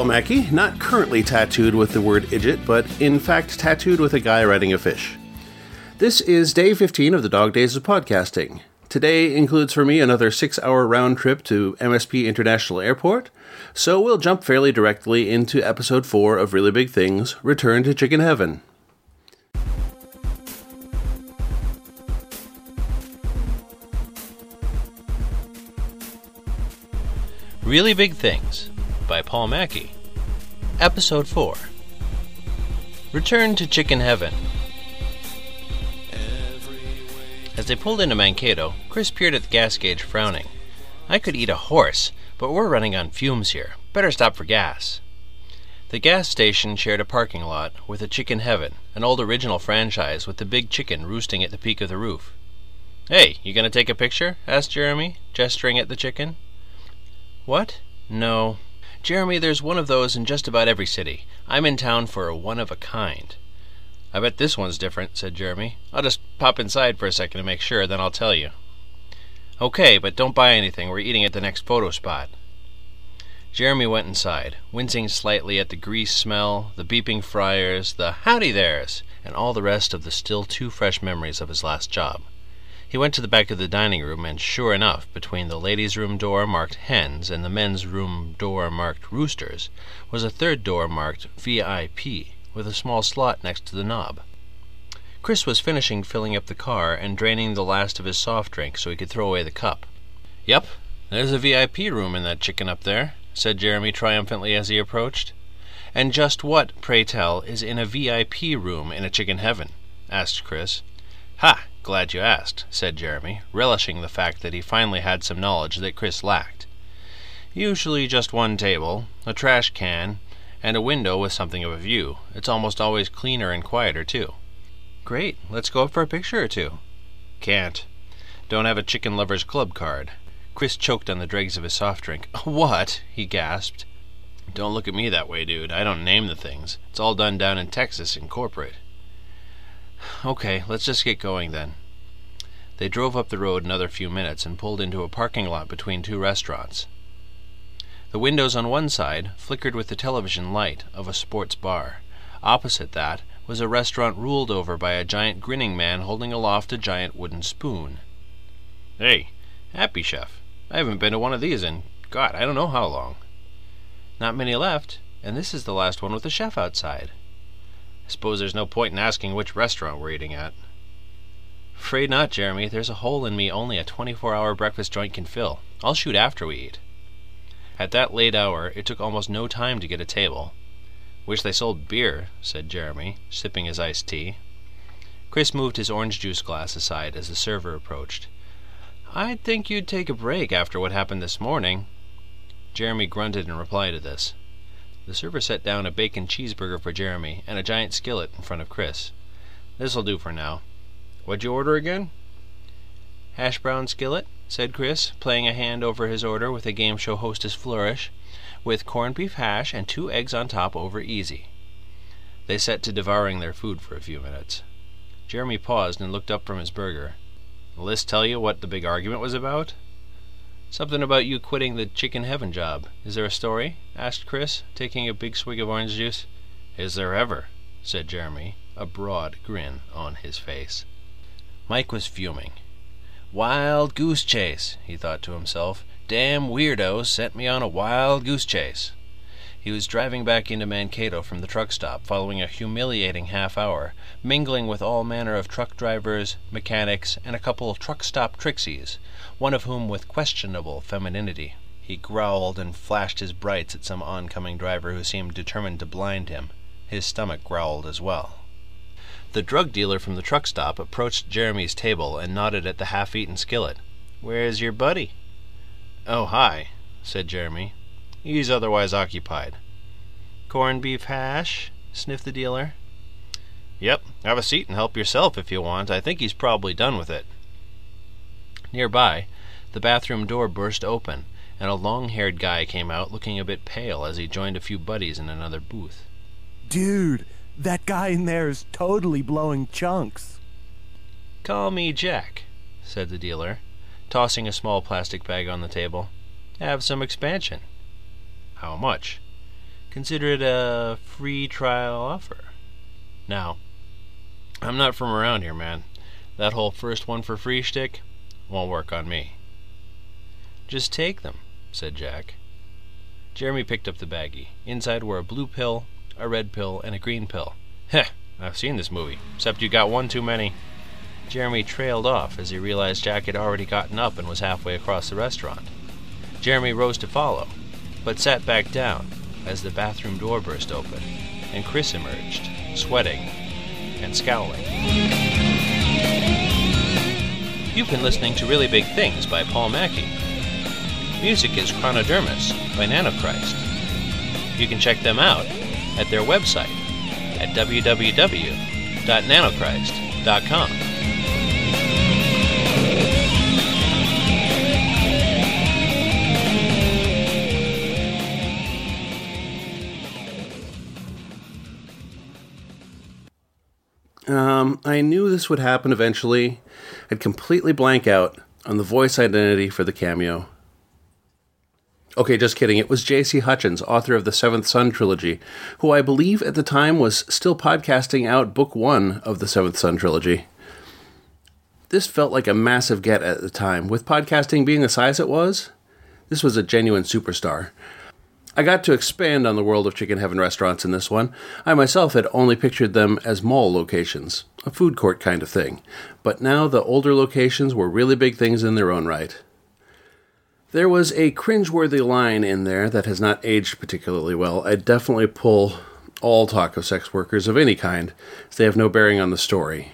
Paul Mackey, not currently tattooed with the word idiot, but in fact tattooed with a guy riding a fish. This is day 15 of the Dog Days of Podcasting. Today includes for me another six hour round trip to MSP International Airport, so we'll jump fairly directly into episode 4 of Really Big Things Return to Chicken Heaven. Really Big Things by Paul Mackey. Episode 4 Return to Chicken Heaven. As they pulled into Mankato, Chris peered at the gas gauge, frowning. I could eat a horse, but we're running on fumes here. Better stop for gas. The gas station shared a parking lot with a Chicken Heaven, an old original franchise with the big chicken roosting at the peak of the roof. Hey, you gonna take a picture? asked Jeremy, gesturing at the chicken. What? No. Jeremy, there's one of those in just about every city. I'm in town for a one of a kind. I bet this one's different, said Jeremy. I'll just pop inside for a second to make sure, then I'll tell you. Okay, but don't buy anything. We're eating at the next photo spot. Jeremy went inside, wincing slightly at the grease smell, the beeping fryers, the howdy there's, and all the rest of the still too fresh memories of his last job. He went to the back of the dining room, and sure enough, between the ladies' room door marked hens and the men's room door marked roosters, was a third door marked VIP, with a small slot next to the knob. Chris was finishing filling up the car and draining the last of his soft drink so he could throw away the cup. Yep, there's a VIP room in that chicken up there, said Jeremy triumphantly as he approached. And just what, pray tell, is in a VIP room in a chicken heaven? asked Chris. Ha! Glad you asked, said Jeremy, relishing the fact that he finally had some knowledge that Chris lacked. Usually just one table, a trash can, and a window with something of a view. It's almost always cleaner and quieter, too. Great. Let's go up for a picture or two. Can't. Don't have a chicken lovers club card. Chris choked on the dregs of his soft drink. What? he gasped. Don't look at me that way, dude. I don't name the things. It's all done down in Texas in corporate. Okay, let's just get going then. They drove up the road another few minutes and pulled into a parking lot between two restaurants. The windows on one side flickered with the television light of a sports bar. Opposite that was a restaurant ruled over by a giant grinning man holding aloft a giant wooden spoon. Hey, Happy Chef. I haven't been to one of these in, God, I don't know how long. Not many left, and this is the last one with a chef outside. Suppose there's no point in asking which restaurant we're eating at. Afraid not, Jeremy. There's a hole in me only a 24 hour breakfast joint can fill. I'll shoot after we eat. At that late hour, it took almost no time to get a table. Wish they sold beer, said Jeremy, sipping his iced tea. Chris moved his orange juice glass aside as the server approached. I'd think you'd take a break after what happened this morning. Jeremy grunted in reply to this. The server set down a bacon cheeseburger for Jeremy and a giant skillet in front of Chris. This'll do for now. What'd you order again? Hash brown skillet, said Chris, playing a hand over his order with a game show hostess flourish, with corned beef hash and two eggs on top over easy. They set to devouring their food for a few minutes. Jeremy paused and looked up from his burger. List tell you what the big argument was about? Something about you quitting the chicken heaven job. Is there a story? asked Chris, taking a big swig of orange juice. Is there ever? said Jeremy, a broad grin on his face. Mike was fuming. Wild goose chase, he thought to himself. Damn weirdo sent me on a wild goose chase. He was driving back into Mankato from the truck stop following a humiliating half hour, mingling with all manner of truck drivers, mechanics, and a couple of truck stop trixies, one of whom with questionable femininity. He growled and flashed his brights at some oncoming driver who seemed determined to blind him. His stomach growled as well. The drug dealer from the truck stop approached Jeremy's table and nodded at the half-eaten skillet. "Where's your buddy?" "Oh, hi," said Jeremy. He's otherwise occupied. Corned beef hash? sniffed the dealer. Yep, have a seat and help yourself if you want. I think he's probably done with it. Nearby, the bathroom door burst open, and a long haired guy came out looking a bit pale as he joined a few buddies in another booth. Dude, that guy in there is totally blowing chunks. Call me Jack, said the dealer, tossing a small plastic bag on the table. Have some expansion. How much? Consider it a free trial offer. Now, I'm not from around here, man. That whole first one for free shtick won't work on me. Just take them, said Jack. Jeremy picked up the baggie. Inside were a blue pill, a red pill, and a green pill. Heh, I've seen this movie, except you got one too many. Jeremy trailed off as he realized Jack had already gotten up and was halfway across the restaurant. Jeremy rose to follow, but sat back down as the bathroom door burst open, and Chris emerged, sweating and scowling. You've been listening to Really Big Things by Paul Mackey. Music is Chronodermis by Nanochrist. You can check them out at their website at www.nanochrist.com. Um, I knew this would happen eventually. I'd completely blank out on the voice identity for the cameo. Okay, just kidding. It was J.C. Hutchins, author of the Seventh Son trilogy, who I believe at the time was still podcasting out book one of the Seventh Son trilogy. This felt like a massive get at the time. With podcasting being the size it was, this was a genuine superstar. I got to expand on the world of Chicken Heaven restaurants in this one. I myself had only pictured them as mall locations, a food court kind of thing, but now the older locations were really big things in their own right. There was a cringeworthy line in there that has not aged particularly well. I'd definitely pull all talk of sex workers of any kind, as they have no bearing on the story.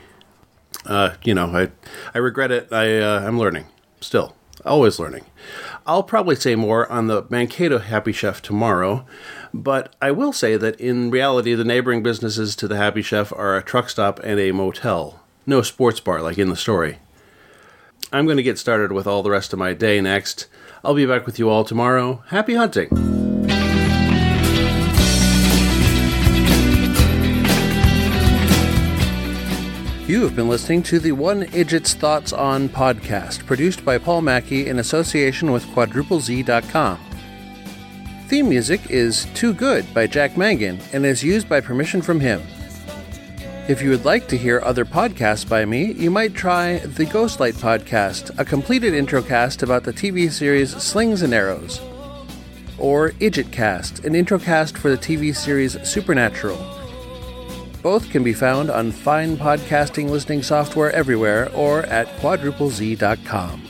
Uh, you know, I, I regret it. I, uh, I'm learning. Still. Always learning. I'll probably say more on the Mankato Happy Chef tomorrow, but I will say that in reality, the neighboring businesses to the Happy Chef are a truck stop and a motel. No sports bar like in the story. I'm going to get started with all the rest of my day next. I'll be back with you all tomorrow. Happy hunting! You have been listening to the One Idjit's Thoughts on podcast, produced by Paul Mackey in association with QuadrupleZ.com. Theme music is Too Good by Jack Mangan and is used by permission from him. If you would like to hear other podcasts by me, you might try the Ghostlight Podcast, a completed intro cast about the TV series Slings and Arrows, or Idjitcast, an intro cast for the TV series Supernatural. Both can be found on fine podcasting listening software everywhere or at quadruplez.com.